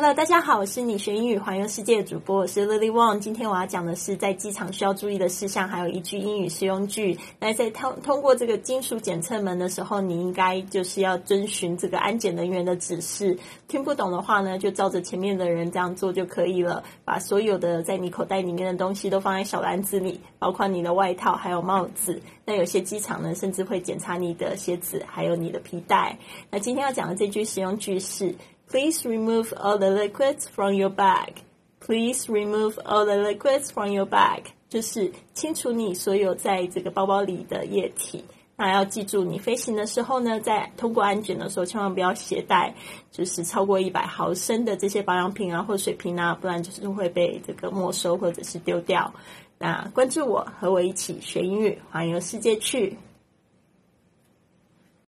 Hello，大家好，我是你学英语环游世界的主播，我是 Lily Wong。今天我要讲的是在机场需要注意的事项，还有一句英语实用句。那在通通过这个金属检测门的时候，你应该就是要遵循这个安检人员的指示。听不懂的话呢，就照着前面的人这样做就可以了。把所有的在你口袋里面的东西都放在小篮子里，包括你的外套还有帽子。那有些机场呢，甚至会检查你的鞋子还有你的皮带。那今天要讲的这句实用句是。Please remove all the liquids from your bag. Please remove all the liquids from your bag. 就是清除你所有在这个包包里的液体。那要记住，你飞行的时候呢，在通过安检的时候，千万不要携带就是超过一百毫升的这些保养品啊或水瓶啊，不然就是会被这个没收或者是丢掉。那关注我，和我一起学英语，环游世界去。